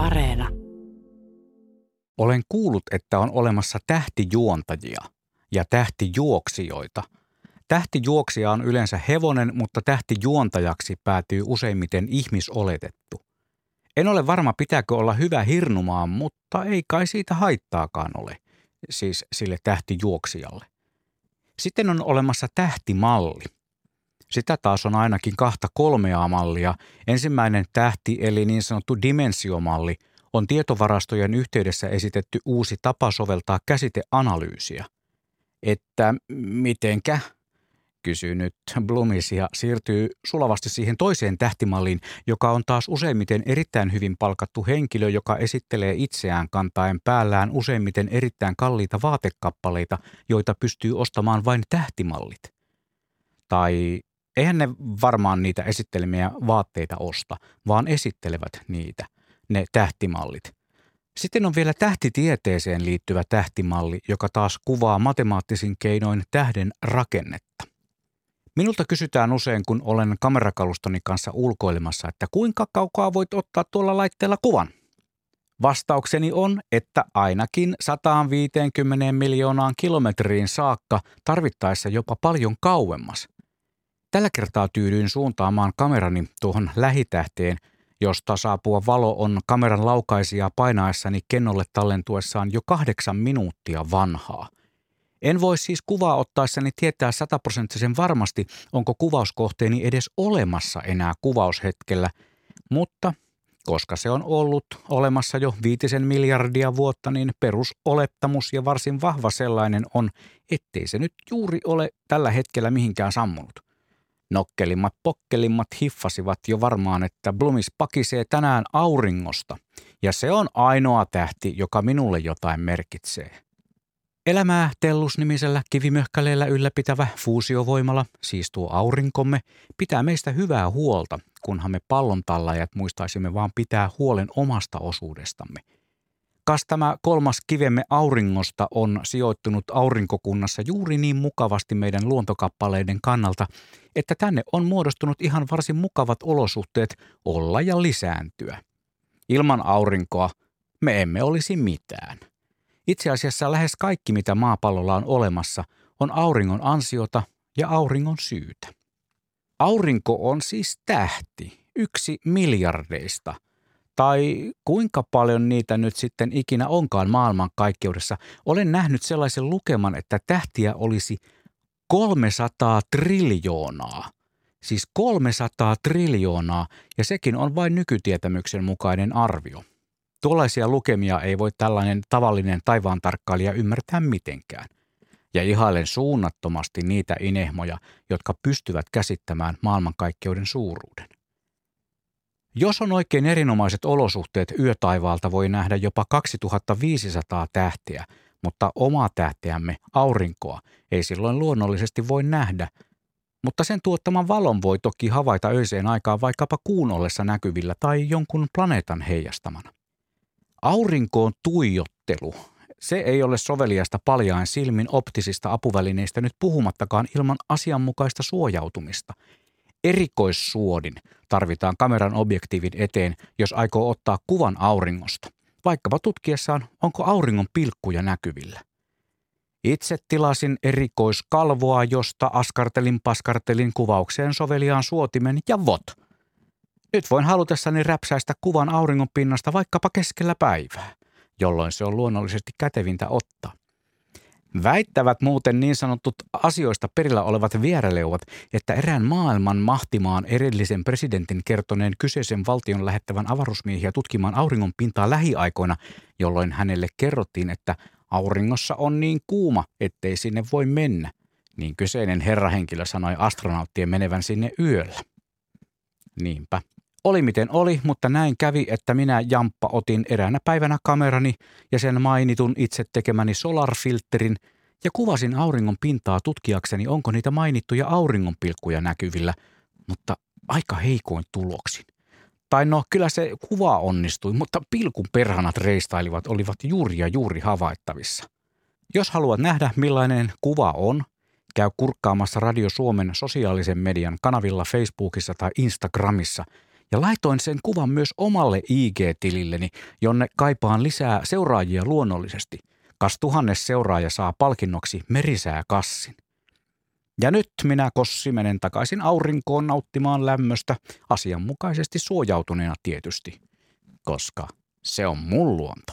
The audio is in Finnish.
Areena. Olen kuullut, että on olemassa tähtijuontajia ja tähtijuoksijoita. Tähtijuoksija on yleensä hevonen, mutta tähtijuontajaksi päätyy useimmiten ihmisoletettu. En ole varma, pitääkö olla hyvä hirnumaan, mutta ei kai siitä haittaakaan ole, siis sille tähtijuoksijalle. Sitten on olemassa tähtimalli. Sitä taas on ainakin kahta kolmea mallia. Ensimmäinen tähti eli niin sanottu dimensiomalli on tietovarastojen yhteydessä esitetty uusi tapa soveltaa käsiteanalyysiä. Että mitenkä? kysyy nyt Blumis ja siirtyy sulavasti siihen toiseen tähtimalliin, joka on taas useimmiten erittäin hyvin palkattu henkilö, joka esittelee itseään kantaen päällään useimmiten erittäin kalliita vaatekappaleita, joita pystyy ostamaan vain tähtimallit. Tai eihän ne varmaan niitä esittelemiä vaatteita osta, vaan esittelevät niitä, ne tähtimallit. Sitten on vielä tähtitieteeseen liittyvä tähtimalli, joka taas kuvaa matemaattisin keinoin tähden rakennetta. Minulta kysytään usein, kun olen kamerakalustoni kanssa ulkoilemassa, että kuinka kaukaa voit ottaa tuolla laitteella kuvan. Vastaukseni on, että ainakin 150 miljoonaan kilometriin saakka, tarvittaessa jopa paljon kauemmas. Tällä kertaa tyydyin suuntaamaan kamerani tuohon lähitähteen, josta saapua valo on kameran laukaisia painaessani kennolle tallentuessaan jo kahdeksan minuuttia vanhaa – en voi siis kuvaa ottaessani tietää sataprosenttisen varmasti, onko kuvauskohteeni edes olemassa enää kuvaushetkellä, mutta koska se on ollut olemassa jo viitisen miljardia vuotta, niin perusolettamus ja varsin vahva sellainen on, ettei se nyt juuri ole tällä hetkellä mihinkään sammunut. Nokkelimmat pokkelimmat hiffasivat jo varmaan, että Blumis pakisee tänään auringosta, ja se on ainoa tähti, joka minulle jotain merkitsee – Elämää Tellus-nimisellä kivimöhkäleellä ylläpitävä fuusiovoimala, siis tuo aurinkomme, pitää meistä hyvää huolta, kunhan me pallontallajat muistaisimme vaan pitää huolen omasta osuudestamme. Kas tämä kolmas kivemme auringosta on sijoittunut aurinkokunnassa juuri niin mukavasti meidän luontokappaleiden kannalta, että tänne on muodostunut ihan varsin mukavat olosuhteet olla ja lisääntyä. Ilman aurinkoa me emme olisi mitään. Itse asiassa lähes kaikki, mitä maapallolla on olemassa, on auringon ansiota ja auringon syytä. Aurinko on siis tähti, yksi miljardeista. Tai kuinka paljon niitä nyt sitten ikinä onkaan maailmankaikkeudessa. Olen nähnyt sellaisen lukeman, että tähtiä olisi 300 triljoonaa. Siis 300 triljoonaa, ja sekin on vain nykytietämyksen mukainen arvio. Tuollaisia lukemia ei voi tällainen tavallinen taivaan tarkkailija ymmärtää mitenkään. Ja ihailen suunnattomasti niitä inehmoja, jotka pystyvät käsittämään maailmankaikkeuden suuruuden. Jos on oikein erinomaiset olosuhteet, yötaivaalta voi nähdä jopa 2500 tähteä, mutta omaa tähteämme, aurinkoa, ei silloin luonnollisesti voi nähdä, mutta sen tuottaman valon voi toki havaita öiseen aikaan vaikkapa kuun ollessa näkyvillä tai jonkun planeetan heijastamana. Aurinkoon tuijottelu, se ei ole soveliasta paljain silmin optisista apuvälineistä nyt puhumattakaan ilman asianmukaista suojautumista. Erikoissuodin tarvitaan kameran objektiivin eteen, jos aikoo ottaa kuvan auringosta, vaikkapa tutkiessaan, onko auringon pilkkuja näkyvillä. Itse tilasin erikoiskalvoa, josta askartelin paskartelin kuvaukseen soveliaan suotimen ja vot – nyt voin halutessani räpsäistä kuvan auringon pinnasta vaikkapa keskellä päivää, jolloin se on luonnollisesti kätevintä ottaa. Väittävät muuten niin sanotut asioista perillä olevat viereleuvat, että erään maailman mahtimaan erillisen presidentin kertoneen kyseisen valtion lähettävän avaruusmiehiä tutkimaan auringon pintaa lähiaikoina, jolloin hänelle kerrottiin, että auringossa on niin kuuma, ettei sinne voi mennä. Niin kyseinen herrahenkilö sanoi astronauttien menevän sinne yöllä. Niinpä. Oli miten oli, mutta näin kävi, että minä Jamppa otin eräänä päivänä kamerani ja sen mainitun itse tekemäni solarfilterin ja kuvasin auringon pintaa tutkiakseni, onko niitä mainittuja auringonpilkkuja näkyvillä, mutta aika heikoin tuloksin. Tai no, kyllä se kuva onnistui, mutta pilkun perhanat reistailivat olivat juuri ja juuri havaittavissa. Jos haluat nähdä, millainen kuva on, käy kurkkaamassa Radio Suomen sosiaalisen median kanavilla Facebookissa tai Instagramissa – Ja laitoin sen kuvan myös omalle IG-tililleni, jonne kaipaan lisää seuraajia luonnollisesti. Kas tuhannes seuraaja saa palkinnoksi merisää kassin. Ja nyt minä Kossi menen takaisin aurinkoon nauttimaan lämmöstä, asianmukaisesti suojautuneena tietysti, koska se on mun luonto.